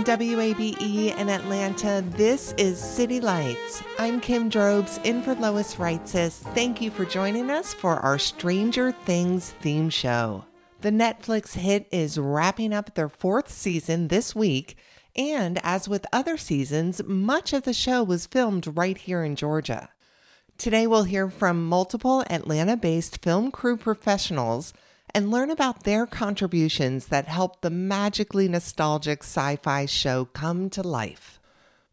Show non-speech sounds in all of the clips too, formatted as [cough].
From WABE in Atlanta, this is City Lights. I'm Kim Drobes, in for Lois Reitzes. Thank you for joining us for our Stranger Things theme show. The Netflix hit is wrapping up their fourth season this week, and as with other seasons, much of the show was filmed right here in Georgia. Today, we'll hear from multiple Atlanta based film crew professionals and learn about their contributions that helped the magically nostalgic sci fi show come to life.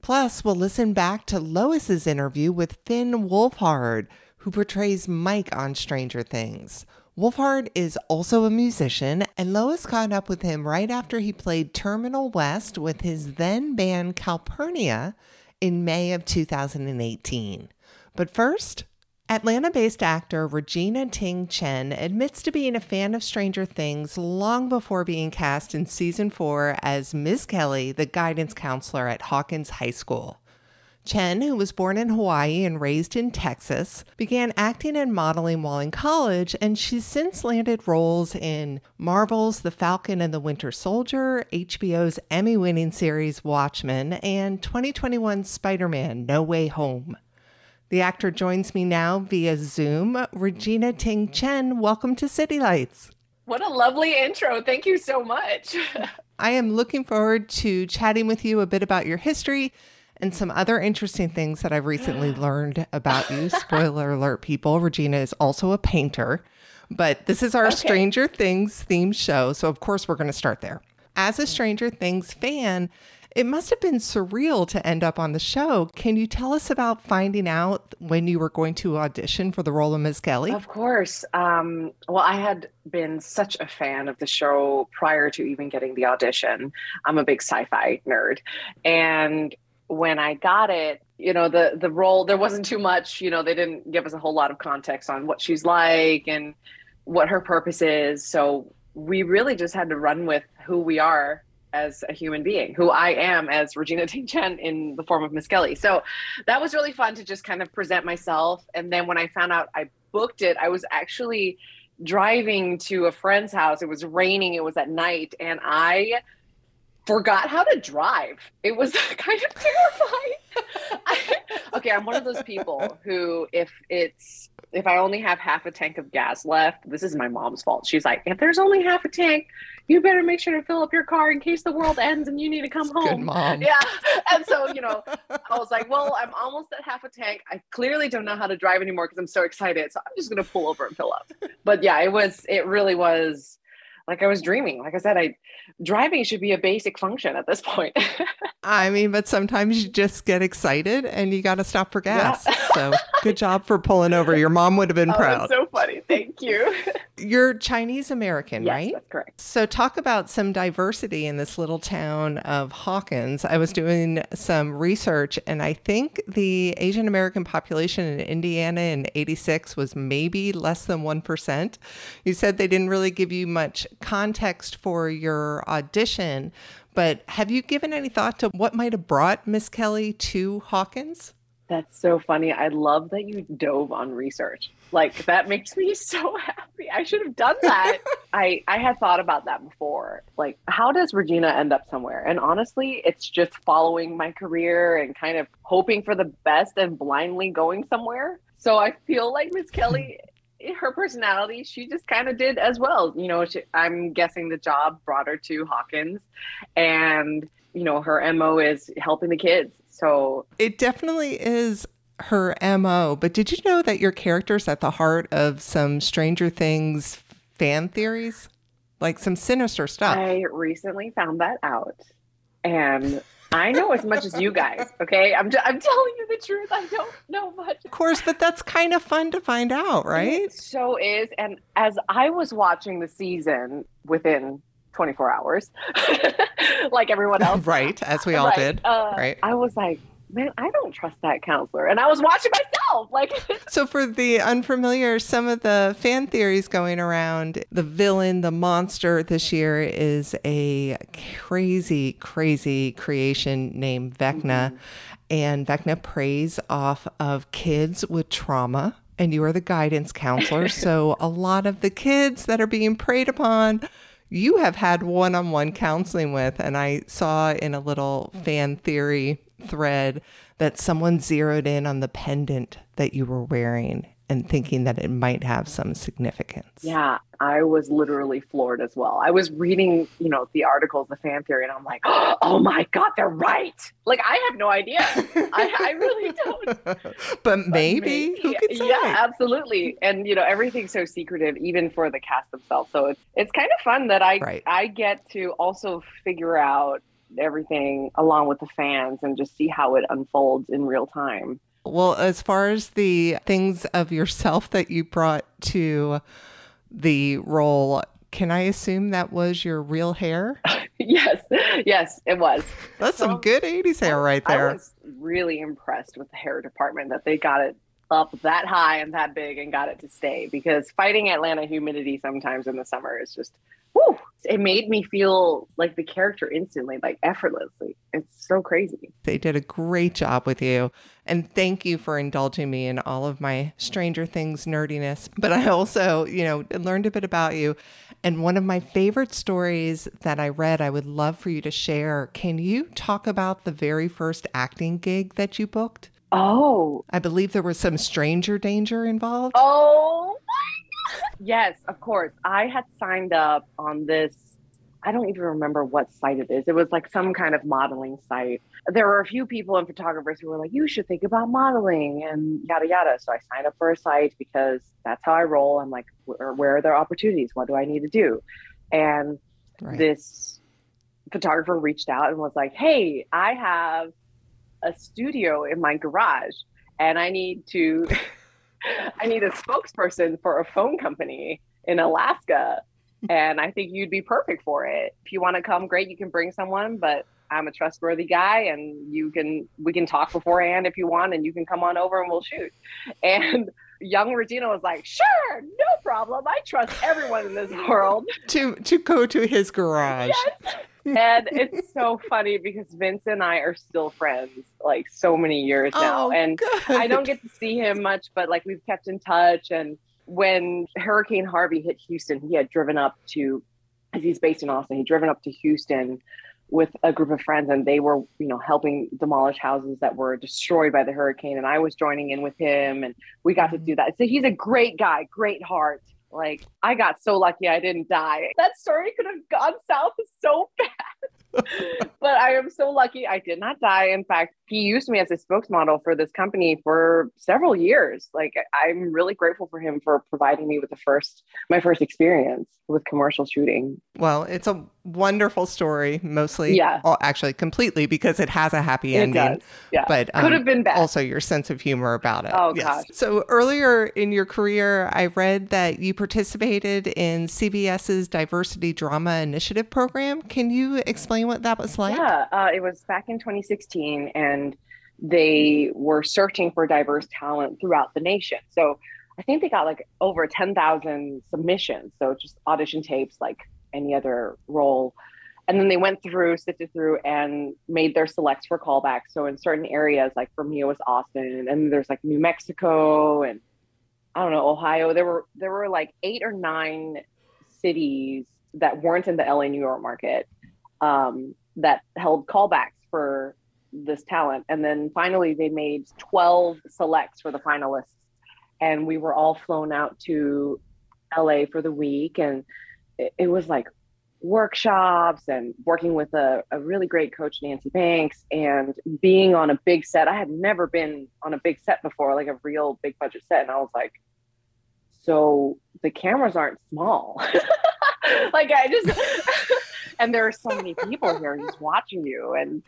Plus, we'll listen back to Lois's interview with Finn Wolfhard, who portrays Mike on Stranger Things. Wolfhard is also a musician, and Lois caught up with him right after he played Terminal West with his then band Calpurnia in May of 2018. But first, Atlanta based actor Regina Ting Chen admits to being a fan of Stranger Things long before being cast in season four as Ms. Kelly, the guidance counselor at Hawkins High School. Chen, who was born in Hawaii and raised in Texas, began acting and modeling while in college, and she's since landed roles in Marvel's The Falcon and the Winter Soldier, HBO's Emmy winning series Watchmen, and 2021's Spider Man No Way Home. The actor joins me now via Zoom. Regina Ting Chen, welcome to City Lights. What a lovely intro. Thank you so much. [laughs] I am looking forward to chatting with you a bit about your history and some other interesting things that I've recently [gasps] learned about you. Spoiler alert, people. Regina is also a painter, but this is our okay. Stranger Things theme show. So, of course, we're going to start there. As a Stranger Things fan, it must have been surreal to end up on the show. Can you tell us about finding out when you were going to audition for the role of Ms. Kelly? Of course. Um, well, I had been such a fan of the show prior to even getting the audition. I'm a big sci fi nerd. And when I got it, you know, the the role there wasn't too much, you know, they didn't give us a whole lot of context on what she's like and what her purpose is. So we really just had to run with who we are as a human being, who I am as Regina [laughs] Ting Chen in the form of Miss Kelly. So that was really fun to just kind of present myself. And then when I found out I booked it, I was actually driving to a friend's house. It was raining, it was at night, and I forgot how to drive. It was [laughs] kind of terrifying. [laughs] I, okay, I'm one of those people who, if it's if I only have half a tank of gas left, this is my mom's fault. She's like, if there's only half a tank, you better make sure to fill up your car in case the world ends and you need to come home. Good mom. Yeah. And so, you know, I was like, well, I'm almost at half a tank. I clearly don't know how to drive anymore because I'm so excited. So I'm just going to pull over and fill up. But yeah, it was, it really was like I was dreaming. Like I said, I driving should be a basic function at this point. [laughs] I mean, but sometimes you just get excited and you got to stop for gas. Yeah. so good job for pulling over. Your mom would have been [laughs] oh, proud. so funny. Thank you. [laughs] You're Chinese American, yes, right? That's correct. So talk about some diversity in this little town of Hawkins. I was doing some research and I think the Asian American population in Indiana in 86 was maybe less than 1%. You said they didn't really give you much context for your audition, but have you given any thought to what might have brought Miss Kelly to Hawkins? That's so funny. I love that you dove on research. Like that makes me [laughs] so happy. I should have done that. [laughs] I I had thought about that before. Like how does Regina end up somewhere? And honestly, it's just following my career and kind of hoping for the best and blindly going somewhere. So I feel like Miss Kelly [laughs] her personality, she just kind of did as well. You know, she, I'm guessing the job brought her to Hawkins, and you know, her mo is helping the kids. So it definitely is her mo. But did you know that your character's at the heart of some Stranger Things fan theories, like some sinister stuff? I recently found that out, and I know as much as you guys. Okay, I'm i I'm telling you the truth. I don't know much. Of course, but that's kind of fun to find out, right? It so is. And as I was watching the season within 24 hours, [laughs] like everyone else, [laughs] right? As we all right, did, uh, right? I was like, man, I don't trust that counselor. And I was watching myself. Like [laughs] So for the unfamiliar, some of the fan theories going around, the villain, the monster this year is a crazy, crazy creation named Vecna. Mm-hmm. And Vecna preys off of kids with trauma. And you are the guidance counselor. [laughs] so a lot of the kids that are being preyed upon you have had one on one counseling with. And I saw in a little fan theory thread that someone zeroed in on the pendant that you were wearing and thinking that it might have some significance. Yeah, I was literally floored as well. I was reading, you know, the articles, the fan theory, and I'm like, [gasps] oh my God, they're right. Like, I have no idea. I, I, really [laughs] don't. but, but maybe, maybe yeah, absolutely. And, you know, everything's so secretive, even for the cast themselves. So it's, it's kind of fun that I, right. I get to also figure out everything along with the fans and just see how it unfolds in real time. Well, as far as the things of yourself that you brought to the role, can I assume that was your real hair? [laughs] yes, yes, it was. That's so, some good 80s hair right there. I was really impressed with the hair department that they got it up that high and that big and got it to stay because fighting Atlanta humidity sometimes in the summer is just whew, it made me feel like the character instantly, like effortlessly. It's so crazy. They did a great job with you. And thank you for indulging me in all of my Stranger Things nerdiness. But I also, you know, learned a bit about you. And one of my favorite stories that I read, I would love for you to share. Can you talk about the very first acting gig that you booked? Oh. I believe there was some stranger danger involved. Oh yes, of course. I had signed up on this. I don't even remember what site it is. It was like some kind of modeling site. There were a few people and photographers who were like, you should think about modeling and yada yada. So I signed up for a site because that's how I roll. I'm like, where, where are there opportunities? What do I need to do? And right. this photographer reached out and was like, hey, I have a studio in my garage and I need to I need a spokesperson for a phone company in Alaska. And I think you'd be perfect for it. If you want to come, great, you can bring someone, but I'm a trustworthy guy and you can we can talk beforehand if you want and you can come on over and we'll shoot. And young Regina was like, "Sure, no problem. I trust everyone in this world." to to go to his garage. Yes and it's so funny because Vince and I are still friends, like so many years now. Oh, and good. I don't get to see him much, but like we've kept in touch. And when Hurricane Harvey hit Houston, he had driven up to, as he's based in Austin, he'd driven up to Houston with a group of friends and they were you know helping demolish houses that were destroyed by the hurricane and i was joining in with him and we got to mm-hmm. do that so he's a great guy great heart like I got so lucky I didn't die. That story could have gone south so [laughs] fast. But I am so lucky I did not die. In fact, he used me as a spokesmodel for this company for several years. Like I'm really grateful for him for providing me with the first my first experience with commercial shooting. Well, it's a wonderful story, mostly, yeah, well, actually completely because it has a happy it ending. Does. Yeah, but um, could have been bad. Also, your sense of humor about it. Oh yes. gosh. So earlier in your career, I read that you participated in CBS's Diversity Drama Initiative program. Can you explain what that was like? Yeah, uh, it was back in 2016, and they were searching for diverse talent throughout the nation. So I think they got like over 10,000 submissions. So just audition tapes, like any other role. And then they went through, sifted through, and made their selects for callbacks. So in certain areas, like for me, it was Austin, and there's like New Mexico and I don't know Ohio. There were there were like eight or nine cities that weren't in the LA New York market um, that held callbacks for this talent. And then finally, they made 12 selects for the finalists. and we were all flown out to LA for the week. And it, it was like workshops and working with a, a really great coach, Nancy Banks, and being on a big set. I had never been on a big set before, like a real big budget set. And I was like, so the cameras aren't small. [laughs] like I just, [laughs] and there are so many people here just watching you. And,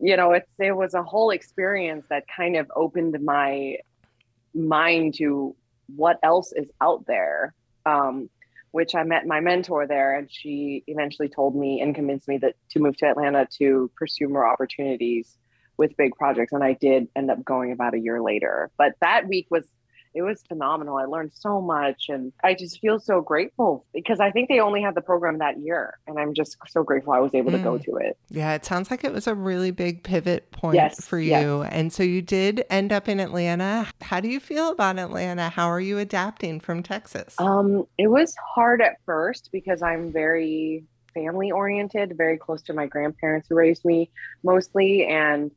you know, it's, it was a whole experience that kind of opened my mind to what else is out there. Um, which I met my mentor there, and she eventually told me and convinced me that to move to Atlanta to pursue more opportunities with big projects. And I did end up going about a year later. But that week was it was phenomenal. I learned so much and I just feel so grateful because I think they only had the program that year. And I'm just so grateful I was able mm. to go mm. to it. Yeah, it sounds like it was a really big pivot point yes, for you. Yes. And so you did end up in Atlanta. How do you feel about Atlanta? How are you adapting from Texas? Um, it was hard at first because I'm very family oriented, very close to my grandparents who raised me mostly. And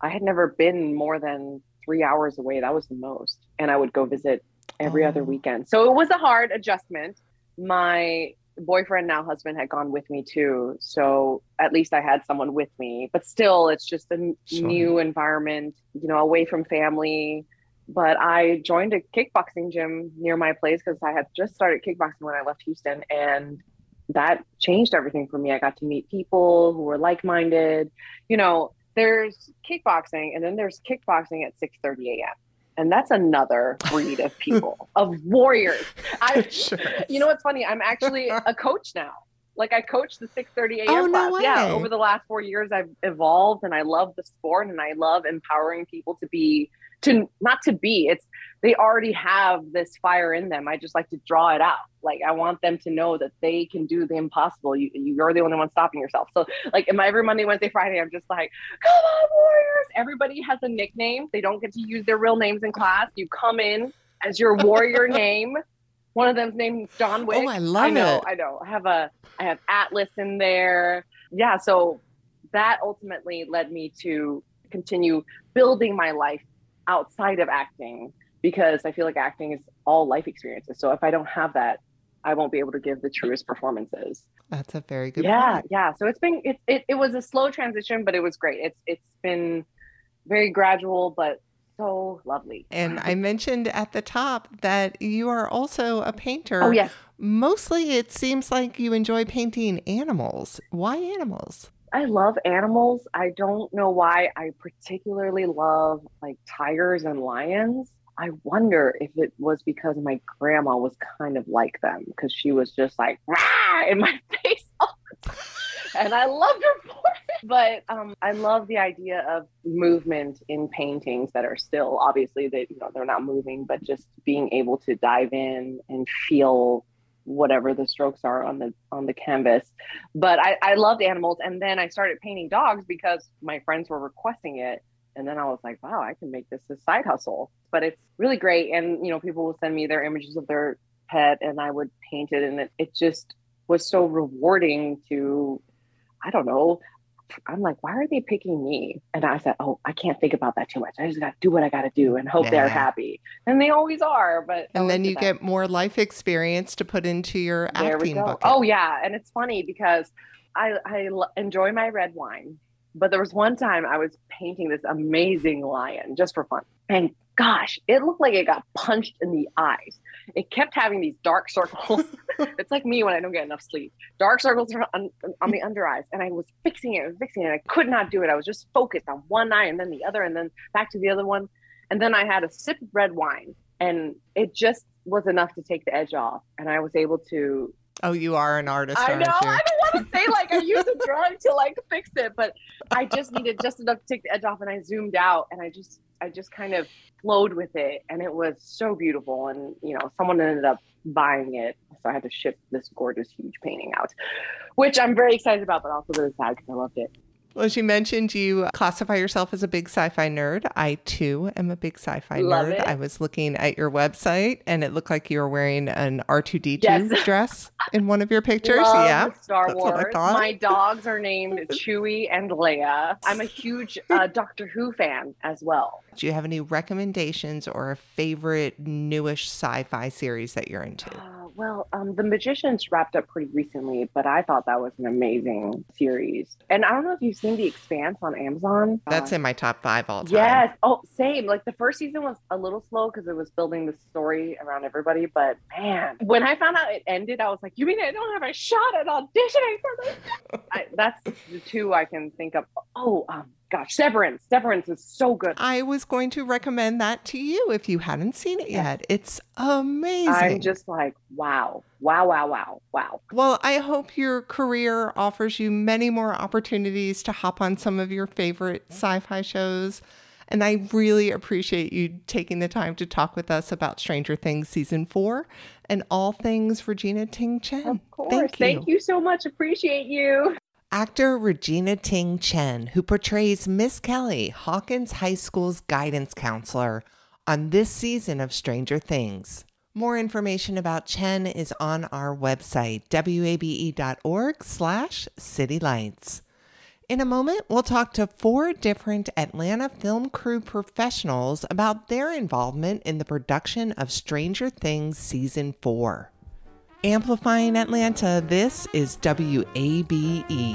I had never been more than three hours away. That was the most. And I would go visit every oh. other weekend. So it was a hard adjustment. My boyfriend, now husband, had gone with me too. So at least I had someone with me. But still, it's just a sure. new environment, you know, away from family. But I joined a kickboxing gym near my place because I had just started kickboxing when I left Houston. And that changed everything for me. I got to meet people who were like minded. You know, there's kickboxing and then there's kickboxing at 6 30 a.m and that's another breed of people of warriors. [laughs] I sure. you know what's funny? I'm actually [laughs] a coach now like i coach the 6 30 a.m oh, class. No yeah over the last four years i've evolved and i love the sport and i love empowering people to be to not to be it's they already have this fire in them. I just like to draw it out. Like i want them to know that they can do the impossible. You, you're the only one stopping yourself. So like in my every monday wednesday friday i'm just like come on warriors! Everybody has a nickname. They don't get to use their real names in class. You come in as your warrior [laughs] name one of them's named John oh, Wick. Oh, I love I know, it. I know. I have a I have Atlas in there. Yeah, so that ultimately led me to continue building my life outside of acting because I feel like acting is all life experiences. So if I don't have that, I won't be able to give the truest performances. That's a very good yeah, point. Yeah. So it's been it, it it was a slow transition, but it was great. It's it's been very gradual, but so lovely. And I mentioned at the top that you are also a painter. Oh yes. Mostly it seems like you enjoy painting animals. Why animals? I love animals. I don't know why I particularly love like tigers and lions. I wonder if it was because my grandma was kind of like them because she was just like Rah! in my [laughs] face and I loved her. But um, I love the idea of movement in paintings that are still obviously they you know they're not moving, but just being able to dive in and feel whatever the strokes are on the on the canvas. But I, I loved animals and then i started painting dogs because my friends were requesting it and then i was like wow i can make this a side hustle. But it's really great and you know people will send me their images of their pet and i would paint it and it, it just was so rewarding to i don't know I'm like, why are they picking me? And I said, oh, I can't think about that too much. I just got to do what I got to do and hope yeah. they're happy. And they always are. But and then you get more life experience to put into your there acting bucket. Oh yeah, and it's funny because I I l- enjoy my red wine, but there was one time I was painting this amazing lion just for fun, and gosh, it looked like it got punched in the eyes. It kept having these dark circles. [laughs] it's like me when I don't get enough sleep. Dark circles on, on the under eyes. And I was fixing it, and fixing it. I could not do it. I was just focused on one eye and then the other and then back to the other one. And then I had a sip of red wine and it just was enough to take the edge off. And I was able to Oh, you are an artist. I know. I don't want to say like I used a drug to like fix it, but I just needed just enough to take the edge off, and I zoomed out, and I just I just kind of flowed with it, and it was so beautiful. And you know, someone ended up buying it, so I had to ship this gorgeous, huge painting out, which I'm very excited about, but also really sad because I loved it. Well, you mentioned you classify yourself as a big sci fi nerd. I too am a big sci fi nerd. It. I was looking at your website and it looked like you were wearing an R2D2 yes. [laughs] dress in one of your pictures. Love yeah. Star Wars. My dogs are named Chewie and Leia. I'm a huge uh, [laughs] Doctor Who fan as well. Do you have any recommendations or a favorite newish sci fi series that you're into? Uh, well, um, The Magicians wrapped up pretty recently, but I thought that was an amazing series. And I don't know if you've seen The Expanse on Amazon. That's uh, in my top five all time. Yes. Oh, same. Like the first season was a little slow because it was building the story around everybody. But man, when I found out it ended, I was like, you mean I don't have a shot at auditioning for this? [laughs] I, that's the two I can think of. Oh, um, gosh, Severance. Severance is so good. I was going to recommend that to you if you hadn't seen it yet. It's amazing. I'm just like, wow, wow, wow, wow, wow. Well, I hope your career offers you many more opportunities to hop on some of your favorite sci fi shows. And I really appreciate you taking the time to talk with us about Stranger Things season four and all things Regina Ting Chen. Of course. Thank you. Thank you so much. Appreciate you. Actor Regina Ting Chen, who portrays Miss Kelly, Hawkins High School's guidance counselor, on this season of Stranger Things. More information about Chen is on our website, wabe.org slash citylights. In a moment, we'll talk to four different Atlanta film crew professionals about their involvement in the production of Stranger Things Season 4. Amplifying Atlanta, this is WABE.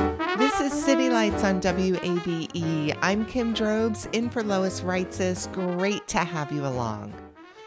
This is City Lights on WABE. I'm Kim Drobes, in for Lois Reitzes. Great to have you along.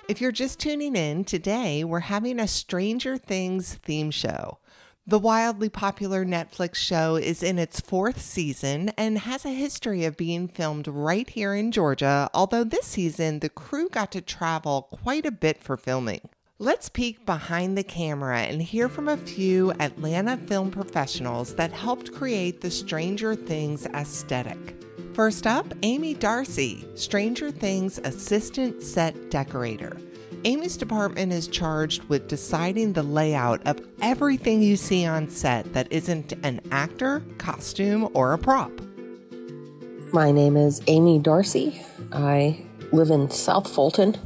If you're just tuning in, today we're having a Stranger Things theme show. The wildly popular Netflix show is in its fourth season and has a history of being filmed right here in Georgia, although this season the crew got to travel quite a bit for filming. Let's peek behind the camera and hear from a few Atlanta film professionals that helped create the Stranger Things aesthetic. First up, Amy Darcy, Stranger Things assistant set decorator. Amy's department is charged with deciding the layout of everything you see on set that isn't an actor, costume, or a prop. My name is Amy Darcy. I live in South Fulton,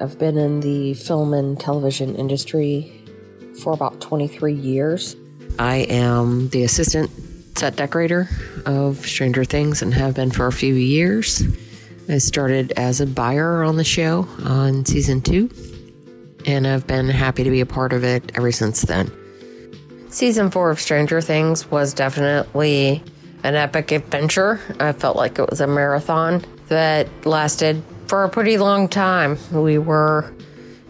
I've been in the film and television industry for about 23 years. I am the assistant set decorator of Stranger Things and have been for a few years. I started as a buyer on the show on season two, and I've been happy to be a part of it ever since then. Season four of Stranger Things was definitely an epic adventure. I felt like it was a marathon that lasted for a pretty long time. We were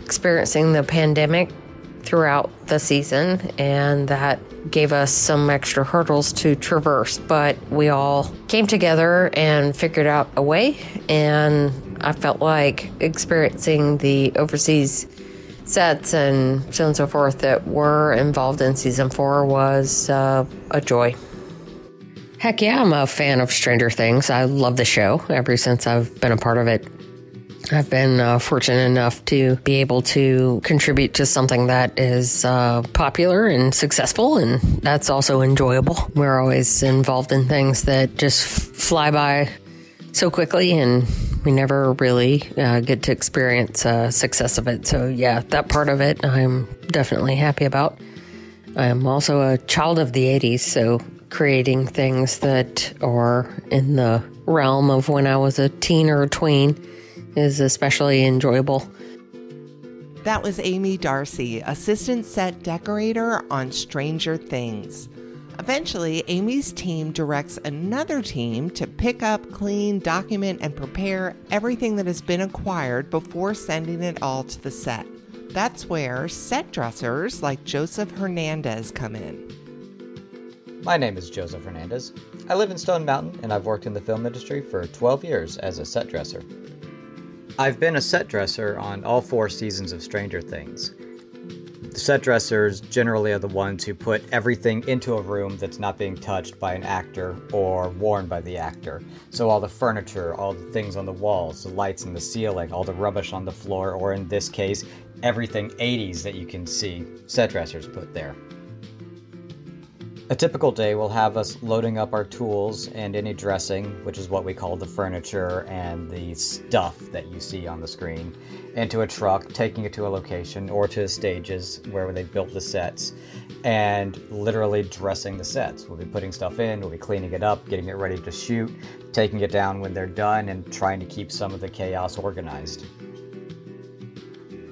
experiencing the pandemic throughout the season, and that gave us some extra hurdles to traverse. But we all came together and figured out a way, and I felt like experiencing the overseas sets and so on and so forth that were involved in season four was uh, a joy. Heck yeah, I'm a fan of Stranger Things. I love the show ever since I've been a part of it. I've been uh, fortunate enough to be able to contribute to something that is uh, popular and successful, and that's also enjoyable. We're always involved in things that just fly by so quickly, and we never really uh, get to experience uh, success of it. So, yeah, that part of it I'm definitely happy about. I'm also a child of the 80s, so creating things that are in the realm of when I was a teen or a tween is especially enjoyable. That was Amy Darcy, assistant set decorator on Stranger Things. Eventually, Amy's team directs another team to pick up, clean, document, and prepare everything that has been acquired before sending it all to the set. That's where set dressers like Joseph Hernandez come in. My name is Joseph Hernandez. I live in Stone Mountain and I've worked in the film industry for 12 years as a set dresser. I've been a set dresser on all four seasons of Stranger Things. The set dressers generally are the ones who put everything into a room that's not being touched by an actor or worn by the actor. So, all the furniture, all the things on the walls, the lights in the ceiling, all the rubbish on the floor, or in this case, everything 80s that you can see, set dressers put there. A typical day will have us loading up our tools and any dressing, which is what we call the furniture and the stuff that you see on the screen, into a truck, taking it to a location or to the stages where they've built the sets, and literally dressing the sets. We'll be putting stuff in, we'll be cleaning it up, getting it ready to shoot, taking it down when they're done, and trying to keep some of the chaos organized.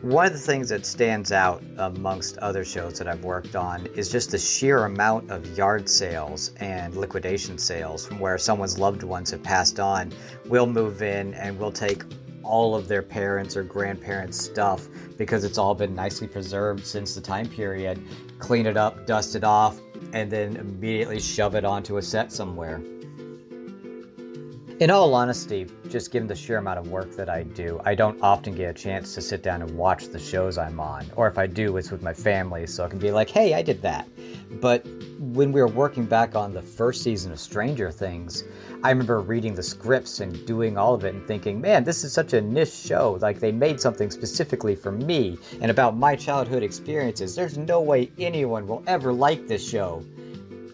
One of the things that stands out amongst other shows that I've worked on is just the sheer amount of yard sales and liquidation sales from where someone's loved ones have passed on. We'll move in and we'll take all of their parents or grandparents' stuff because it's all been nicely preserved since the time period, clean it up, dust it off, and then immediately shove it onto a set somewhere. In all honesty, just given the sheer amount of work that I do, I don't often get a chance to sit down and watch the shows I'm on. Or if I do, it's with my family, so I can be like, hey, I did that. But when we were working back on the first season of Stranger Things, I remember reading the scripts and doing all of it and thinking, man, this is such a niche show. Like, they made something specifically for me and about my childhood experiences. There's no way anyone will ever like this show.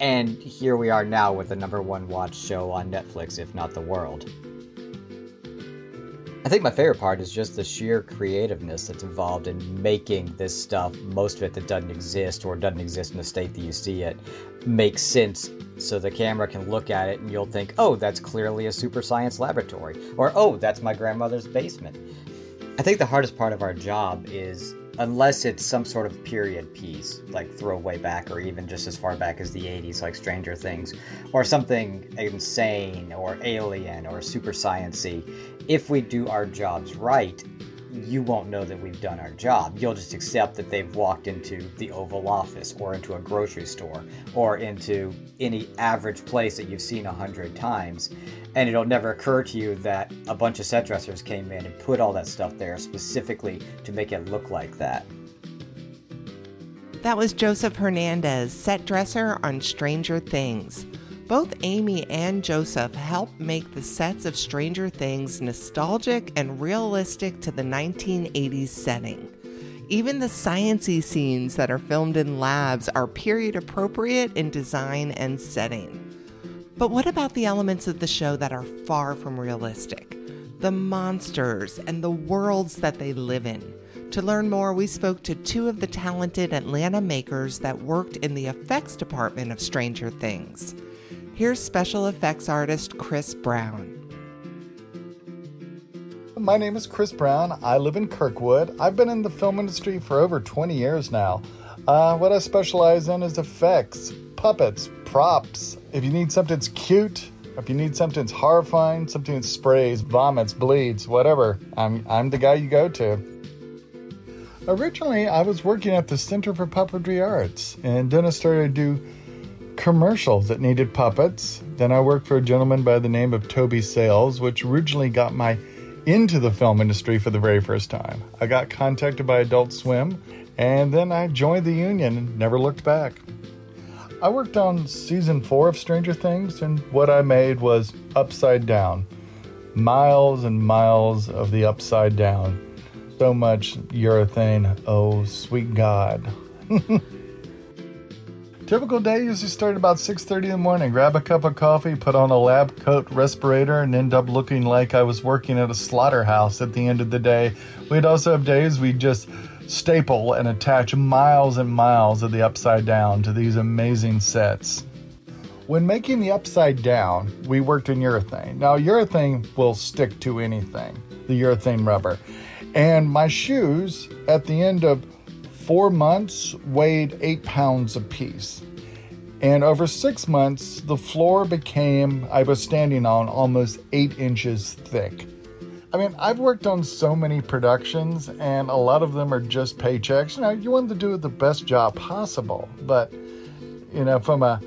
And here we are now with the number one watch show on Netflix, if not the world. I think my favorite part is just the sheer creativeness that's involved in making this stuff, most of it that doesn't exist or doesn't exist in the state that you see it, make sense so the camera can look at it and you'll think, oh, that's clearly a super science laboratory, or oh, that's my grandmother's basement. I think the hardest part of our job is unless it's some sort of period piece, like throwaway back, or even just as far back as the 80s, like Stranger Things, or something insane, or alien, or super sciency. If we do our jobs right, you won't know that we've done our job. You'll just accept that they've walked into the Oval Office or into a grocery store or into any average place that you've seen a hundred times. And it'll never occur to you that a bunch of set dressers came in and put all that stuff there specifically to make it look like that. That was Joseph Hernandez, set dresser on Stranger Things. Both Amy and Joseph helped make the sets of Stranger Things nostalgic and realistic to the 1980s setting. Even the sciency scenes that are filmed in labs are period appropriate in design and setting. But what about the elements of the show that are far from realistic? The monsters and the worlds that they live in. To learn more, we spoke to two of the talented Atlanta makers that worked in the effects department of Stranger Things. Here's special effects artist Chris Brown. My name is Chris Brown. I live in Kirkwood. I've been in the film industry for over 20 years now. Uh, what I specialize in is effects, puppets, props. If you need something that's cute, if you need something that's horrifying, something that sprays, vomits, bleeds, whatever, I'm, I'm the guy you go to. Originally, I was working at the Center for Puppetry Arts, and then I started to do commercials that needed puppets. Then I worked for a gentleman by the name of Toby Sales, which originally got my into the film industry for the very first time. I got contacted by Adult Swim, and then I joined the union and never looked back. I worked on season four of Stranger Things, and what I made was Upside Down. Miles and miles of the Upside Down. So much urethane, oh sweet God. [laughs] Typical day usually start about 6:30 in the morning. Grab a cup of coffee, put on a lab coat respirator, and end up looking like I was working at a slaughterhouse at the end of the day. We'd also have days we'd just staple and attach miles and miles of the upside down to these amazing sets. When making the upside down, we worked in urethane. Now, urethane will stick to anything, the urethane rubber. And my shoes, at the end of four months, weighed eight pounds apiece. And over six months, the floor became, I was standing on, almost eight inches thick. I mean, I've worked on so many productions, and a lot of them are just paychecks. You know, you want to do the best job possible, but, you know, from a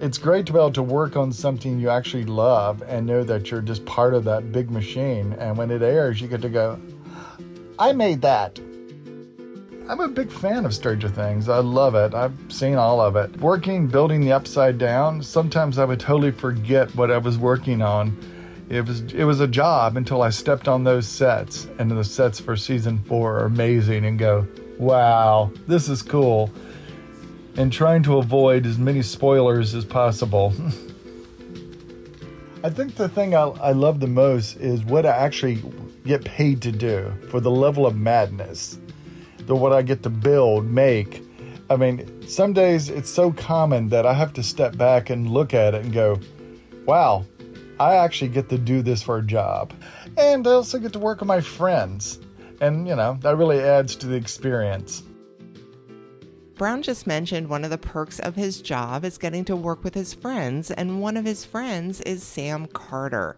it's great to be able to work on something you actually love and know that you're just part of that big machine. And when it airs, you get to go, I made that. I'm a big fan of Stranger Things. I love it. I've seen all of it. Working, building the upside down, sometimes I would totally forget what I was working on. It was it was a job until I stepped on those sets, and the sets for season four are amazing and go, wow, this is cool. And trying to avoid as many spoilers as possible. [laughs] I think the thing I, I love the most is what I actually get paid to do for the level of madness what I get to build, make. I mean, some days it's so common that I have to step back and look at it and go, wow, I actually get to do this for a job. And I also get to work with my friends. And, you know, that really adds to the experience. Brown just mentioned one of the perks of his job is getting to work with his friends, and one of his friends is Sam Carter.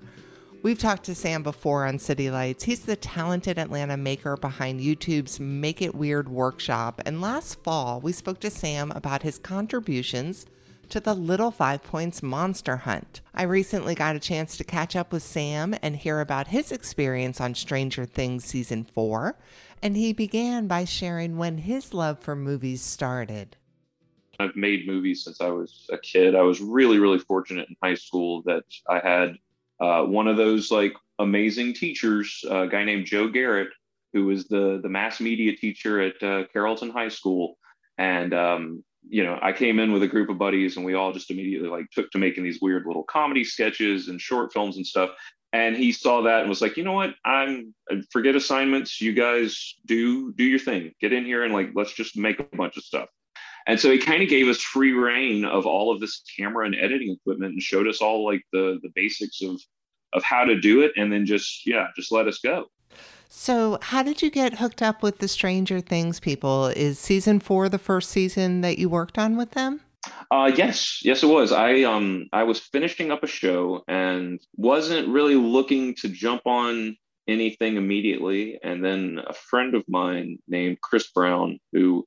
We've talked to Sam before on City Lights. He's the talented Atlanta maker behind YouTube's Make It Weird workshop. And last fall, we spoke to Sam about his contributions to the Little Five Points Monster Hunt. I recently got a chance to catch up with Sam and hear about his experience on Stranger Things Season 4. And he began by sharing when his love for movies started. I've made movies since I was a kid. I was really, really fortunate in high school that I had uh, one of those like amazing teachers, a guy named Joe Garrett, who was the the mass media teacher at uh, Carrollton High School, and um, you know I came in with a group of buddies, and we all just immediately like took to making these weird little comedy sketches and short films and stuff. And he saw that and was like, you know what? I'm forget assignments. You guys do do your thing. Get in here and like let's just make a bunch of stuff. And so he kind of gave us free rein of all of this camera and editing equipment and showed us all like the the basics of of how to do it and then just yeah, just let us go. So, how did you get hooked up with the Stranger Things people? Is season 4 the first season that you worked on with them? Uh, yes, yes, it was. I um I was finishing up a show and wasn't really looking to jump on anything immediately. And then a friend of mine named Chris Brown, who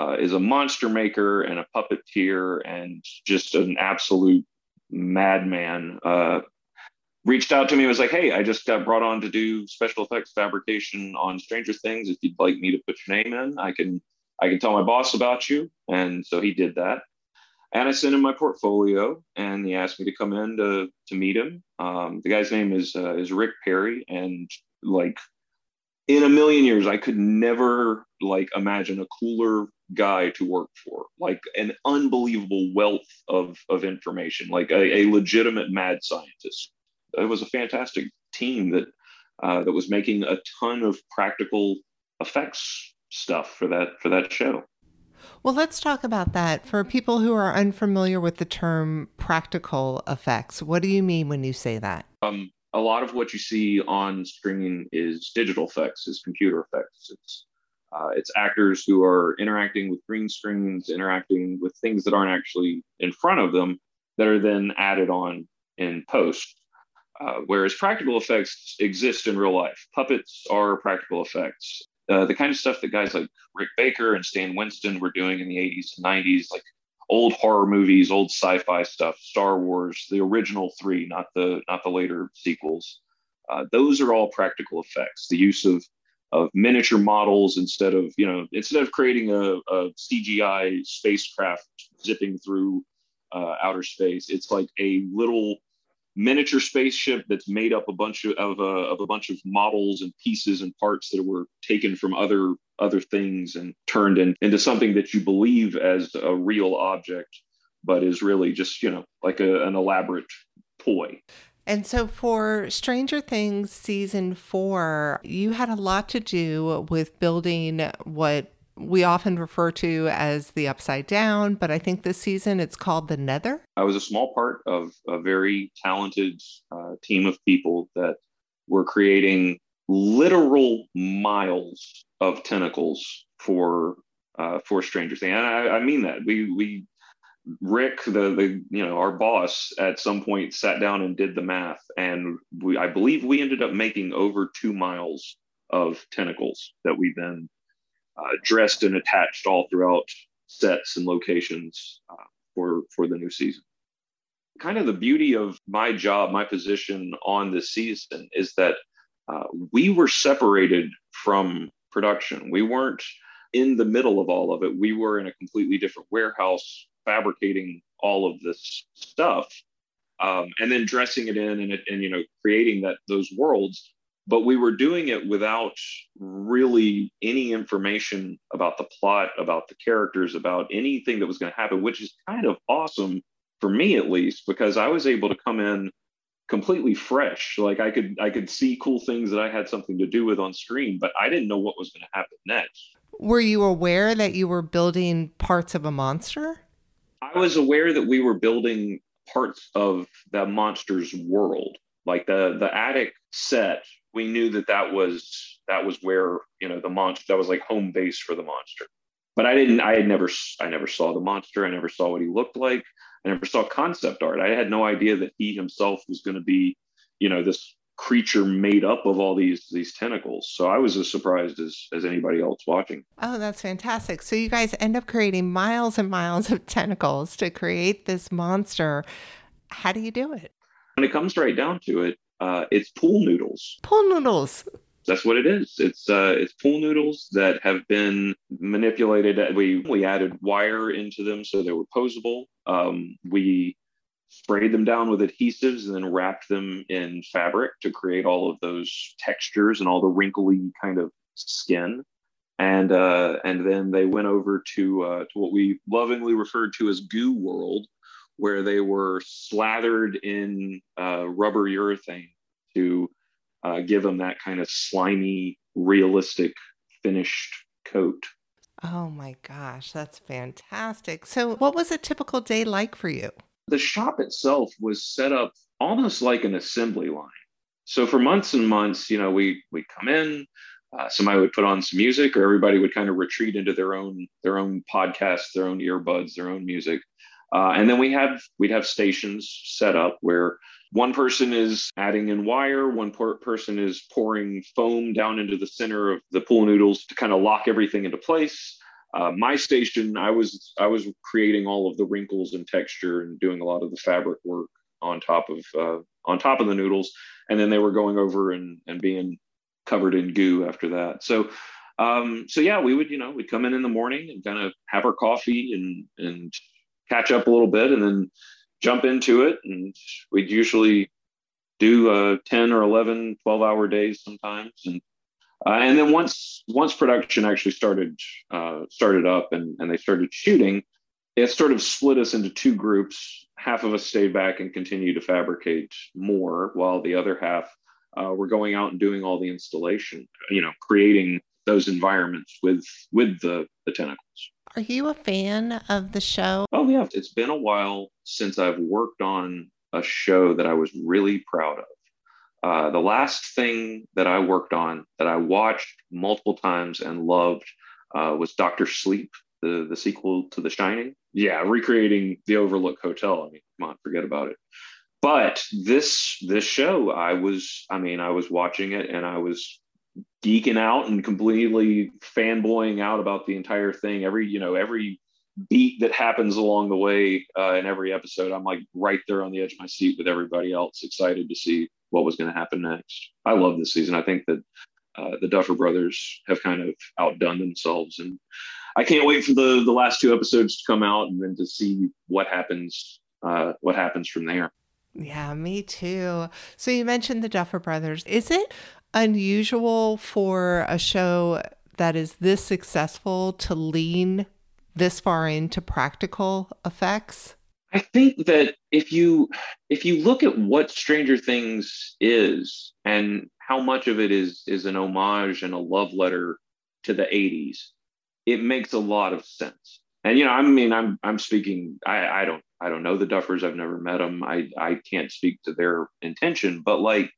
uh, is a monster maker and a puppeteer and just an absolute madman. Uh, reached out to me and was like, "Hey, I just got brought on to do special effects fabrication on Stranger Things. If you'd like me to put your name in, I can I can tell my boss about you." And so he did that. And I sent him my portfolio, and he asked me to come in to to meet him. Um, the guy's name is uh, is Rick Perry, and like in a million years, I could never like imagine a cooler guy to work for like an unbelievable wealth of of information like a, a legitimate mad scientist it was a fantastic team that uh, that was making a ton of practical effects stuff for that for that show well, let's talk about that. For people who are unfamiliar with the term practical effects, what do you mean when you say that? Um, a lot of what you see on screen is digital effects, is computer effects. It's uh, it's actors who are interacting with green screens, interacting with things that aren't actually in front of them, that are then added on in post. Uh, whereas practical effects exist in real life. Puppets are practical effects. Uh, the kind of stuff that guys like Rick Baker and Stan Winston were doing in the 80s and 90s, like old horror movies, old sci-fi stuff, Star Wars, the original three, not the not the later sequels. Uh, those are all practical effects. The use of of miniature models instead of you know instead of creating a, a CGI spacecraft zipping through uh, outer space, it's like a little miniature spaceship that's made up a bunch of of, uh, of a bunch of models and pieces and parts that were taken from other other things and turned in, into something that you believe as a real object, but is really just you know like a, an elaborate toy. And so for Stranger Things season four, you had a lot to do with building what we often refer to as the Upside Down, but I think this season it's called the Nether. I was a small part of a very talented uh, team of people that were creating literal miles of tentacles for uh, for Stranger Things, and I, I mean that we we Rick, the the you know our boss, at some point sat down and did the math, and we I believe we ended up making over two miles of tentacles that we then uh, dressed and attached all throughout sets and locations uh, for for the new season. Kind of the beauty of my job, my position on this season is that uh, we were separated from production. We weren't in the middle of all of it. We were in a completely different warehouse fabricating all of this stuff um, and then dressing it in and, and you know creating that those worlds. But we were doing it without really any information about the plot about the characters about anything that was going to happen which is kind of awesome for me at least because i was able to come in completely fresh. Like i could i could see cool things that i had something to do with on screen but i didn't know what was going to happen next. Were you aware that you were building parts of a monster I was aware that we were building parts of the monster's world, like the the attic set. We knew that that was that was where you know the monster that was like home base for the monster. But I didn't. I had never. I never saw the monster. I never saw what he looked like. I never saw concept art. I had no idea that he himself was going to be, you know, this creature made up of all these these tentacles. So I was as surprised as as anybody else watching. Oh, that's fantastic. So you guys end up creating miles and miles of tentacles to create this monster. How do you do it? When it comes right down to it, uh, it's pool noodles. Pool noodles. That's what it is. It's uh, it's pool noodles that have been manipulated. We we added wire into them so they were posable. Um, we sprayed them down with adhesives and then wrapped them in fabric to create all of those textures and all the wrinkly kind of skin. And uh, and then they went over to uh, to what we lovingly referred to as goo world where they were slathered in uh, rubber urethane to uh, give them that kind of slimy realistic finished coat. Oh my gosh that's fantastic. So what was a typical day like for you the shop itself was set up almost like an assembly line. So for months and months, you know, we we come in, uh, somebody would put on some music, or everybody would kind of retreat into their own their own podcasts, their own earbuds, their own music, uh, and then we have we'd have stations set up where one person is adding in wire, one person is pouring foam down into the center of the pool noodles to kind of lock everything into place. Uh, my station, I was I was creating all of the wrinkles and texture and doing a lot of the fabric work on top of uh, on top of the noodles, and then they were going over and and being covered in goo after that. So um, so yeah, we would you know we'd come in in the morning and kind of have our coffee and and catch up a little bit, and then jump into it, and we'd usually do uh, 10 or 11 12 hour days sometimes. And uh, and then once once production actually started uh, started up and, and they started shooting, it sort of split us into two groups. Half of us stayed back and continued to fabricate more, while the other half uh, were going out and doing all the installation. You know, creating those environments with with the the tentacles. Are you a fan of the show? Oh yeah, it's been a while since I've worked on a show that I was really proud of. Uh, the last thing that I worked on that I watched multiple times and loved uh, was Doctor Sleep, the the sequel to The Shining. Yeah, recreating the Overlook Hotel. I mean, come on, forget about it. But this this show, I was, I mean, I was watching it and I was geeking out and completely fanboying out about the entire thing. Every you know every beat that happens along the way uh, in every episode, I'm like right there on the edge of my seat with everybody else, excited to see what was going to happen next. I love this season. I think that uh, the Duffer Brothers have kind of outdone themselves, and I can't wait for the the last two episodes to come out and then to see what happens uh, what happens from there. Yeah, me too. So you mentioned the Duffer Brothers. Is it unusual for a show that is this successful to lean this far into practical effects? I think that if you if you look at what Stranger Things is and how much of it is is an homage and a love letter to the 80s, it makes a lot of sense. And you know, I mean, I'm I'm speaking. I I don't I don't know the Duffers. I've never met them. I I can't speak to their intention, but like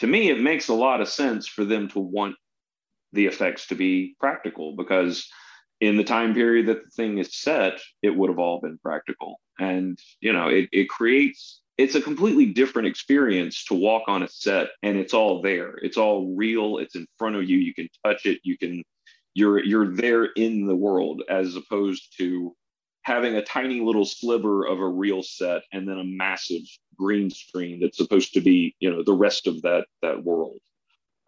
to me, it makes a lot of sense for them to want the effects to be practical because in the time period that the thing is set, it would have all been practical. And you know, it it creates it's a completely different experience to walk on a set and it's all there. It's all real. It's in front of you. You can touch it. You can you're you're there in the world as opposed to having a tiny little sliver of a real set and then a massive green screen that's supposed to be you know the rest of that that world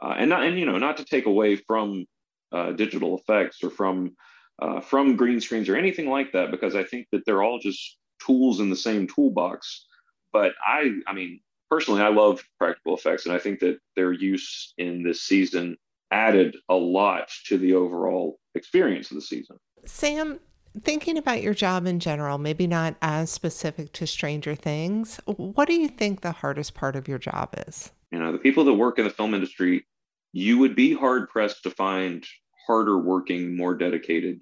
uh, and not and you know not to take away from uh, digital effects or from uh, from green screens or anything like that because i think that they're all just tools in the same toolbox but i i mean personally i love practical effects and i think that their use in this season added a lot to the overall experience of the season. Sam, thinking about your job in general, maybe not as specific to Stranger Things, what do you think the hardest part of your job is? You know, the people that work in the film industry, you would be hard pressed to find harder working, more dedicated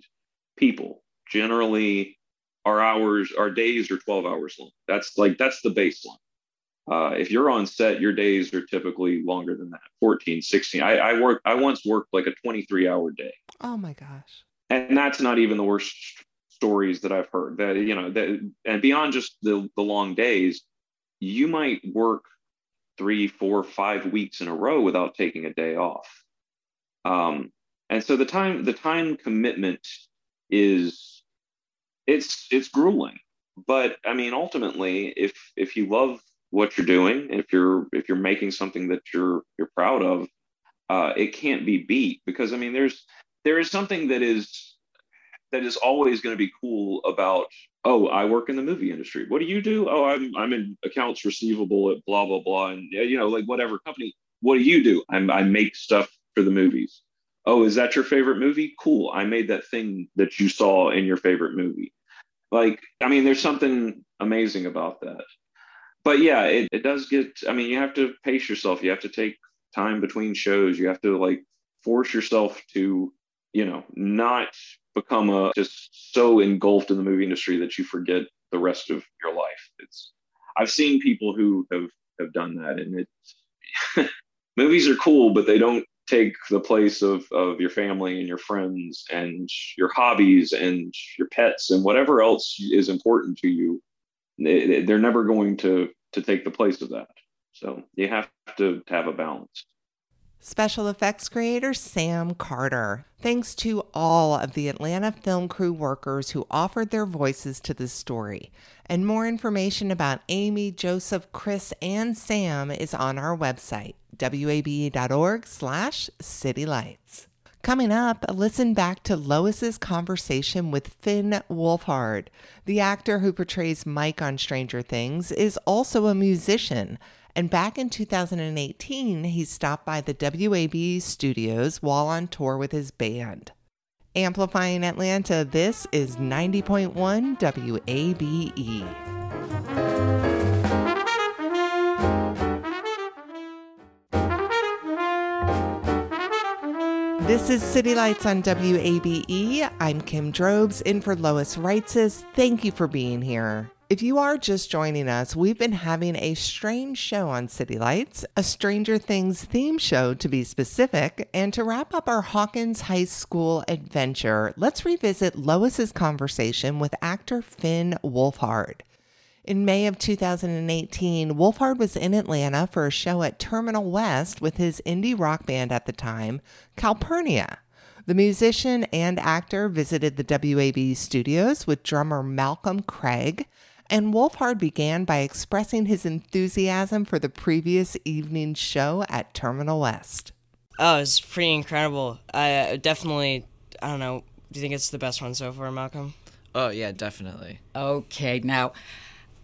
people. Generally, our hours, our days are 12 hours long. That's like, that's the baseline. Uh, if you're on set, your days are typically longer than that 14, 16. I, I work, I once worked like a 23 hour day. Oh my gosh. And that's not even the worst stories that I've heard that, you know, that, and beyond just the, the long days, you might work three, four, five weeks in a row without taking a day off. Um, and so the time, the time commitment is, it's, it's grueling. But I mean, ultimately, if, if you love what you're doing if you're if you're making something that you're you're proud of uh, it can't be beat. Because i mean there's there is something that is that is always going to be cool about oh i work in the movie industry. What do you do? Oh i'm i'm in accounts receivable at blah blah blah. And you know like whatever company. What do you do? I'm, i make stuff for the movies. Oh is that your favorite movie? Cool. I made that thing that you saw in your favorite movie like i mean there's something amazing about that but yeah, it, it does get, I mean, you have to pace yourself. You have to take time between shows. You have to like force yourself to, you know, not become a just so engulfed in the movie industry that you forget the rest of your life. It's, I've seen people who have, have done that and it's, [laughs] movies are cool, but they don't take the place of, of your family and your friends and your hobbies and your pets and whatever else is important to you. They're never going to to take the place of that. So you have to, have a balance. Special effects creator Sam Carter. Thanks to all of the Atlanta film crew workers who offered their voices to this story. And more information about Amy, Joseph, Chris, and Sam is on our website, wabe.org slash citylights. Coming up, listen back to Lois's conversation with Finn Wolfhard. The actor who portrays Mike on Stranger Things is also a musician. And back in 2018, he stopped by the WAB studios while on tour with his band. Amplifying Atlanta, this is 90.1 WABE. This is City Lights on WABE. I'm Kim Drobes, in for Lois Reitzes. Thank you for being here. If you are just joining us, we've been having a strange show on City Lights, a Stranger Things theme show to be specific. And to wrap up our Hawkins High School adventure, let's revisit Lois's conversation with actor Finn Wolfhard. In May of 2018, Wolfhard was in Atlanta for a show at Terminal West with his indie rock band at the time, Calpurnia. The musician and actor visited the WAB studios with drummer Malcolm Craig, and Wolfhard began by expressing his enthusiasm for the previous evening's show at Terminal West. Oh, it's pretty incredible. I uh, definitely, I don't know, do you think it's the best one so far, Malcolm? Oh, yeah, definitely. Okay, now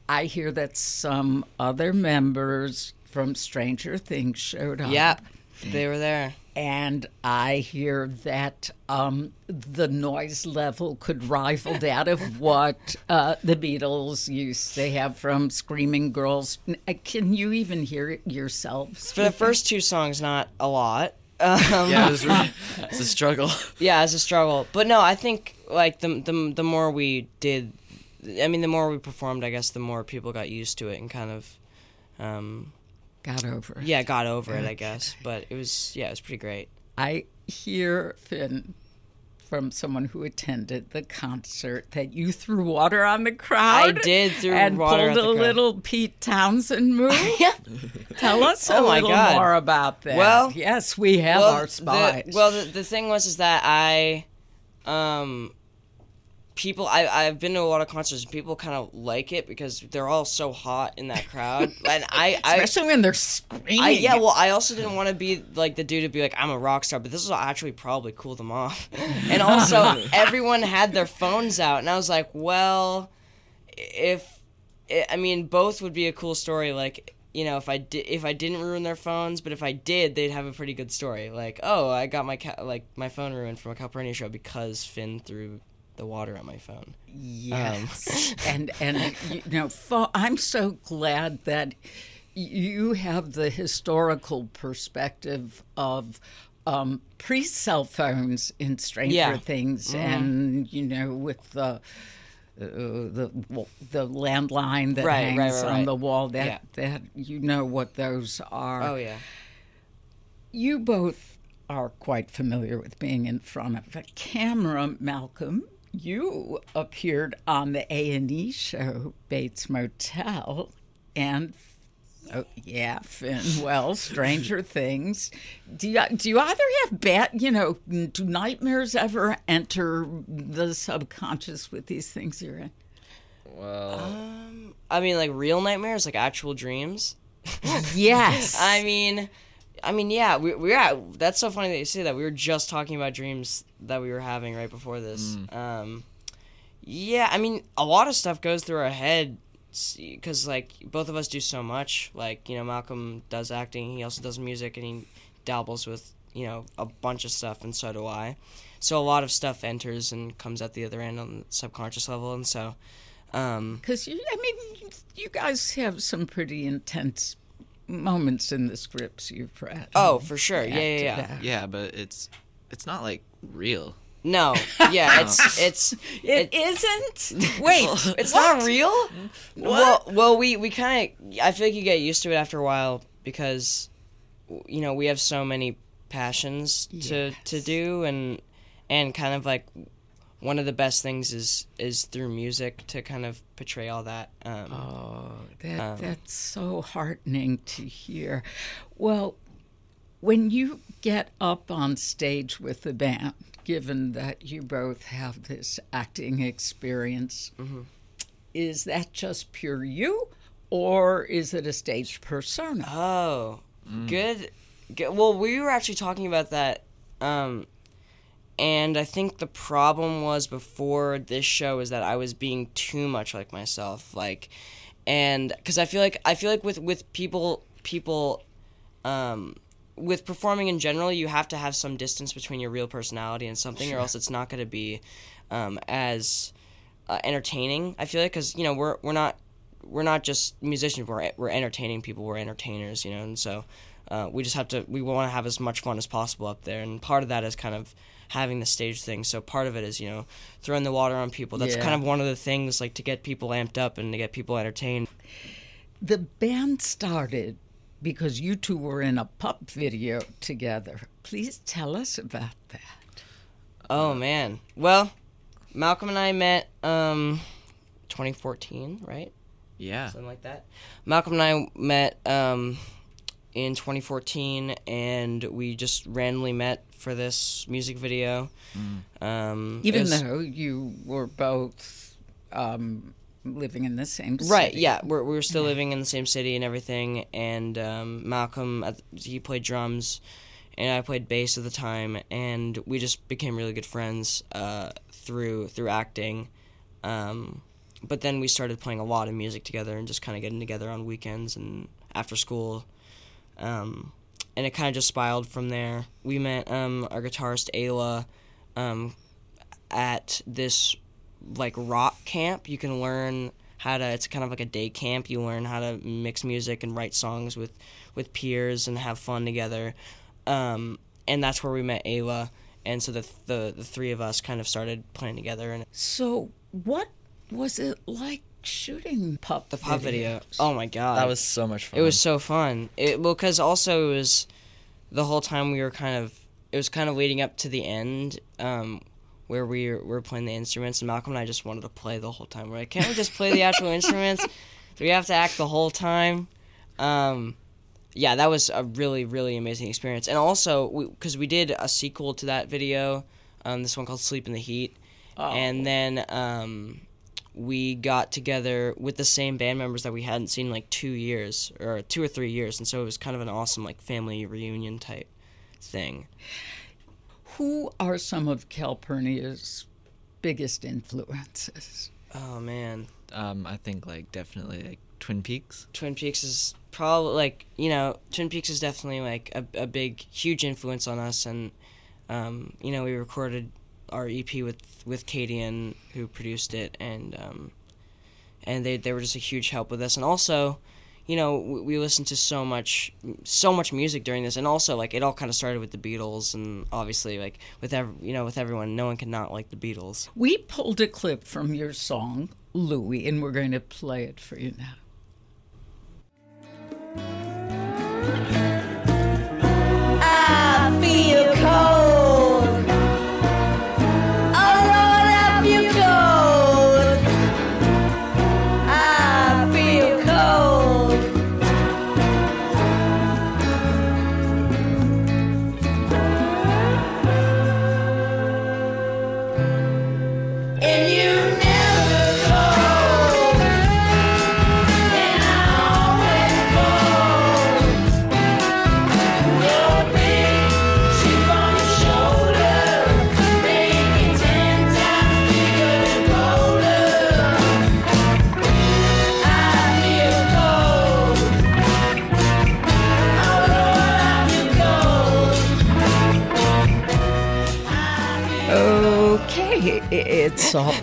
I hear that some other members from Stranger Things showed up. Yep, they were there. And I hear that um, the noise level could rival that of [laughs] what uh, the Beatles used to have from Screaming Girls. Uh, can you even hear it yourselves? For the first two songs, not a lot. Um, Yeah, it was really- [laughs] it's a struggle. Yeah, it's a struggle. But no, I think like the the the more we did, I mean, the more we performed, I guess, the more people got used to it and kind of, um, got over it. Yeah, got over it, I guess. But it was yeah, it was pretty great. I hear, Finn, from someone who attended the concert that you threw water on the crowd. I did throw and water pulled a crowd. little Pete Townshend [laughs] move. Tell us a Oh my little God. more about that. Well, yes, we have well, our spot. well, the, the thing was is that I, um, people I I've been to a lot of concerts and people kind of like it because they're all so hot in that crowd [laughs] and I I Especially when they're screaming. I, yeah, well, I also didn't want to be like the dude to be like, I'm a rock star, but this will actually probably cool them off. [laughs] And also, everyone had their phones out, and I was like, well, if I mean, both would be a cool story. Like, you know, if I did, if I didn't ruin their phones, but if I did, they'd have a pretty good story. Like, oh, I got my ca- like my phone ruined from a Calpurnia show because Finn threw the water on my phone. Yes, [laughs] and and you know, I'm so glad that you have the historical perspective of um, pre-cell phones in Stranger Yeah. Things, Mhm. and you know, with the. Uh, the the landline that Right, hangs right, on right. the wall that Yeah. that you know what those are. Oh yeah. You both are quite familiar with being in front of a camera, Malcolm. You appeared on the A and E show Bates Motel, and oh yeah, Finn. [laughs] Well, Stranger Things. Do you do you either have bad? You know, do nightmares ever enter the subconscious with these things you're in? Well, Um, I mean, like real nightmares, like actual dreams. Yes. [laughs] I mean, I mean, yeah, we we're at. That's so funny that you say that. We were just talking about dreams that we were having right before this. Um, yeah, I mean, a lot of stuff goes through our head because like both of us do so much. Like you know, Malcolm does acting. He also does music, and he dabbles with you know a bunch of stuff, and so do I. So a lot of stuff enters and comes out the other end on the subconscious level, and so. Um, Because you, I mean, you guys have some pretty intense moments in the scripts you've read. Oh, for sure. Yeah, Add yeah, yeah. that. yeah, but it's it's not like real. No, yeah, [laughs] it's it's It isn't. [laughs] Wait, it's what? not real. Well, well, we we kind of I feel like you get used to it after a while because you know we have so many passions to to do and and kind of like one of the best things is is through music to kind of portray all that. Um, Oh, that, Um, that's so heartening to hear. Well, when you get up on stage with the band, given that you both have this acting experience, Mm-hmm. is that just pure you, or is it a staged persona? Oh, good, good. Well, we were actually talking about that, um, and I think the problem was before this show is that I was being too much like myself, like, and because I feel like I feel like with with people people, um, with performing in general, you have to have some distance between your real personality and something, or else it's not going to be um, as uh, entertaining. I feel like because you know we're we're not we're not just musicians. We're we're entertaining people. We're entertainers, you know, and so uh, we just have to we want to have as much fun as possible up there. And part of that is kind of having the stage thing. So part of it is you know throwing the water on people. That's Yeah. kind of one of the things like to get people amped up and to get people entertained. The band started because you two were in a PUP video together. Please tell us about that. Oh man. Well, Malcolm and I met um 2014, right? Yeah. Something like that. Malcolm and I met um in 2014 and we just randomly met for this music video. Um Even was- though you were both um, living in the same city. Right, yeah, we're we're still living in the same city and everything. And um, Malcolm, he played drums, and I played bass at the time, and we just became really good friends uh, through through acting. Um, but then we started playing a lot of music together and just kind of getting together on weekends and after school. Um, and it kind of just spiraled from there. We met um, our guitarist Ayla um, at this like rock camp. You can learn how to. It's kind of like a day camp. You learn how to mix music and write songs with with peers and have fun together. Um, and that's where we met Ayla, and so the the the three of us kind of started playing together. And So, what was it like shooting PUP the pop video, videos? oh my god, That was so much fun. It was so fun. It well, because also it was the whole time we were kind of it was kind of leading up to the end, um, where we were, were playing the instruments, and Malcolm and I just wanted to play the whole time. We're like, can't we just play the [laughs] actual instruments? Do we have to act the whole time? Um, yeah, that was a really really amazing experience, and also because we, did a sequel to that video, um, this one called "Sleep in the Heat," and then. Um, we got together with the same band members that we hadn't seen in like two years or two or three years and so it was kind of an awesome like family reunion type thing Who are some of Calpurnia's biggest influences? oh man Um, I think like definitely like Twin Peaks. twin peaks is probably like you know twin peaks is definitely like a, a big huge influence on us and um, you know we recorded our ep with with Cadien, who produced it and um, and they, they were just a huge help with us and also you know we, we listened to so much so much music during this and also like it all kind of started with the beatles and obviously like with ev- you know with everyone no one can not like the beatles We pulled a clip from your song, Louie, and we're going to play it for you now.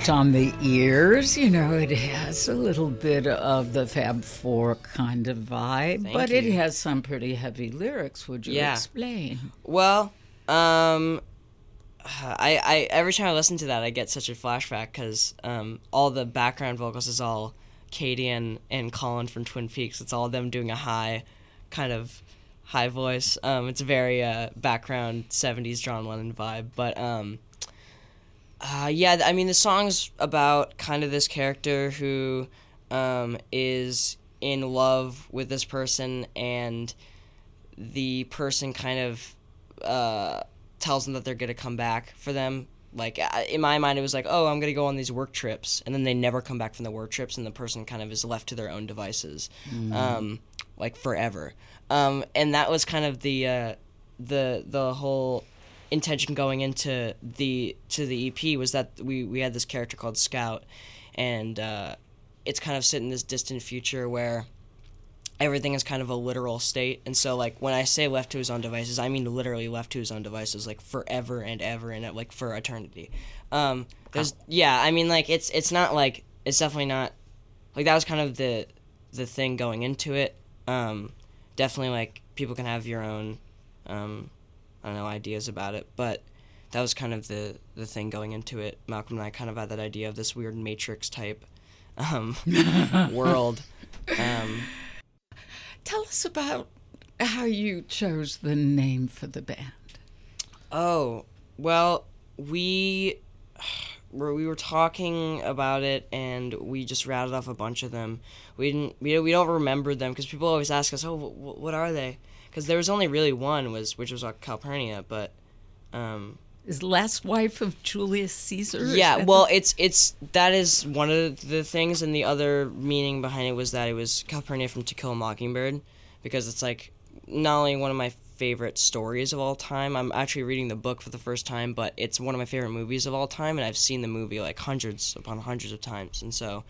On the ears. You know, it has a little bit of the Fab Four kind of vibe, Thank but it has some pretty heavy lyrics. Would you Yeah. explain? Well, um, I, I every time I listen to that, I get such a flashback because um, all the background vocals is all Katie and, and Colin from Twin Peaks. It's all them doing a high, kind of high voice. Um, it's a very uh, background '70s John Lennon vibe. But um, uh, yeah, I mean the song's about kind of this character who um, is in love with this person and the person kind of uh, tells them that they're gonna come back for them. Like in my mind, it was like, oh, I'm gonna go on these work trips, and then they never come back from the work trips, and the person kind of is left to their own devices, Mm. um, like forever. Um, and that was kind of the uh, the the whole intention going into the to the EP was that we we had this character called Scout, and uh, it's kind of set in this distant future where everything is kind of a literal state. And so, like, when I say left to his own devices, I mean literally left to his own devices, like forever and ever and like for eternity. Um, there's, yeah, I mean, like, it's it's not like it's definitely not like that was kind of the the thing going into it. Um, definitely, like, people can have your own, um, I don't know, ideas about it, but that was kind of the the thing going into it. Malcolm and I kind of had that idea of this weird Matrix type um, [laughs] world. Um, Tell us about how you chose the name for the band. Oh, well, we were we were talking about it and we just rattled off a bunch of them. We didn't we, we don't remember them because people always ask us, "Oh, wh- what are they?" Because there was only really one was which was Calpurnia, but um Is last wife of Julius Caesar? yeah, well, it's it's that is one of the things, and the other meaning behind it was that it was Calpurnia from To Kill a Mockingbird, because it's like not only one of my favorite stories of all time. I'm actually reading the book for the first time, but it's one of my favorite movies of all time, and I've seen the movie like hundreds upon hundreds of times, and so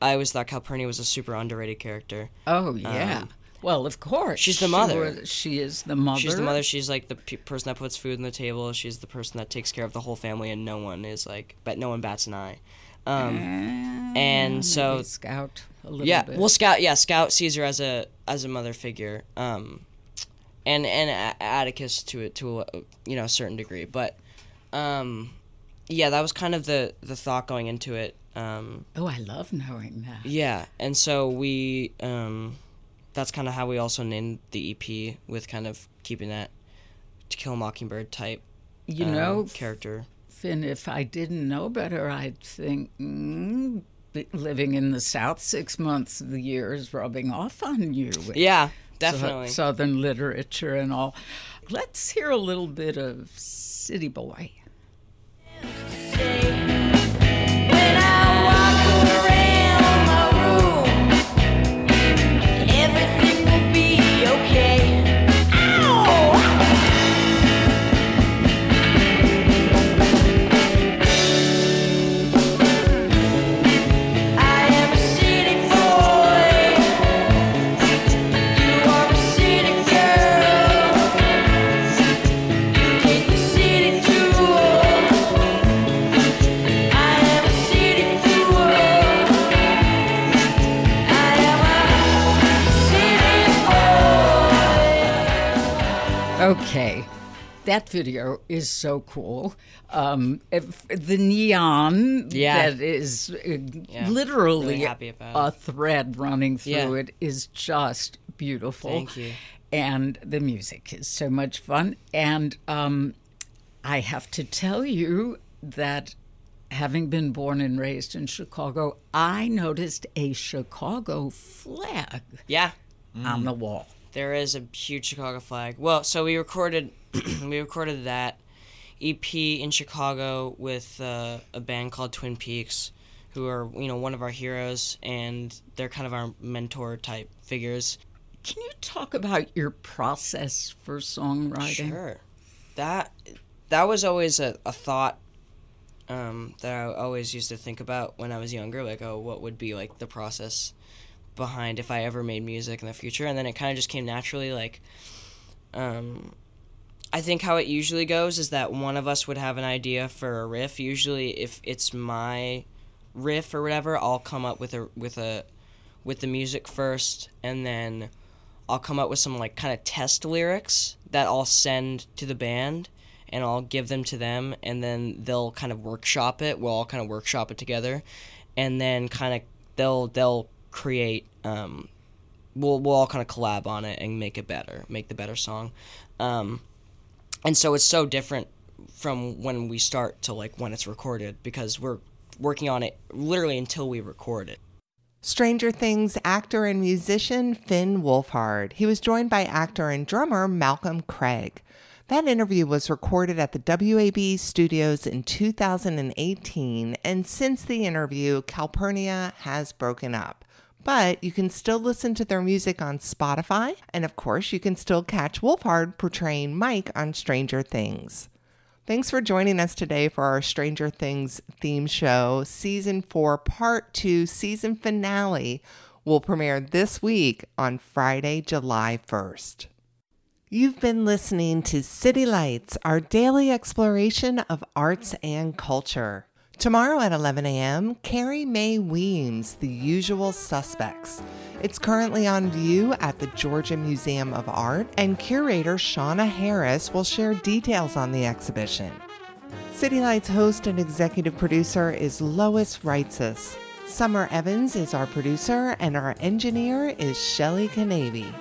I always thought Calpurnia was a super underrated character. Oh yeah. Um, well, of course. she's the She mother. was- she is the mother. She's the mother. She's like the pe- person that puts food on the table. She's the person that takes care of the whole family, and no one is like, but no one bats an eye. Um, and so Scout a little yeah, bit. well, Scout, yeah, Scout sees her as a as a mother figure. Um, and and A- Atticus to it to a you know a certain degree. But um, yeah, that was kind of the the thought going into it. Um, Oh, I love knowing that. yeah, and so we um, that's kind of how we also named the EP with kind of keeping that To Kill a Mockingbird type. You um, know, character. Finn, if I didn't know better, I'd think mm, living in the South six months of the year is rubbing off on you. Yeah, Sou- definitely. Southern literature and all. Let's hear a little bit of City Boy. When Okay. That video is so cool. Um, if the neon Yeah. that is uh, Yeah, literally really a thread running through Yeah. it is just beautiful. Thank you. And the music is so much fun. And um, I have to tell you that having been born and raised in Chicago, I noticed a Chicago flag Yeah. on the wall. There is a huge Chicago flag. Well, so we recorded [clears throat] we recorded that EP in Chicago with uh, a band called Twin Peaks, who are you know one of our heroes, and they're kind of our mentor type figures. Can you talk about your process for songwriting? Sure. That that was always a, a thought um, that I always used to think about when I was younger. Like, oh, what would be like the process behind if I ever made music in the future? And then it kind of just came naturally. Like, um, I think how it usually goes is that one of us would have an idea for a riff. Usually, if it's my riff or whatever, I'll come up with a with a with the music first, and then I'll come up with some like kind of test lyrics that I'll send to the band, and I'll give them to them, and then they'll kind of workshop it. We'll all kind of workshop it together, and then kind of they'll they'll create. Um, we'll we'll all kind of collab on it and make it better, make the better song. Um, and so it's so different from when we start to like when it's recorded because we're working on it literally until we record it. Stranger Things actor and musician Finn Wolfhard. He was joined by actor and drummer Malcolm Craig. That interview was recorded at the WAB studios in 2018, and since the interview, Calpurnia has broken up. But you can still listen to their music on Spotify, and of course, you can still catch Wolfhard portraying Mike on Stranger Things. Thanks for joining us today for our Stranger Things theme show. Season 4, Part 2, season finale will premiere this week on Friday, July 1st. You've been listening to City Lights, our daily exploration of arts and culture. Tomorrow at 11 a.m., Carrie Mae Weems, The Usual Suspects. It's currently on view at the Georgia Museum of Art, and curator Shawnya Harris will share details on the exhibition. City Lights host and executive producer is Lois Reitzes. Summer Evans is our producer, and our engineer is Shelly Canavy.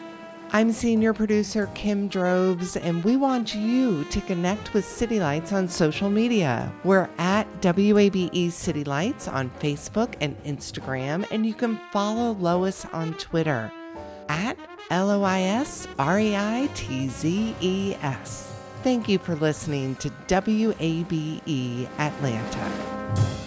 I'm senior producer Kim Drobes, and we want you to connect with City Lights on social media. We're at WABE City Lights on Facebook and Instagram, and you can follow Lois on Twitter at L O I S R E I T Z E S. Thank you for listening to WABE Atlanta.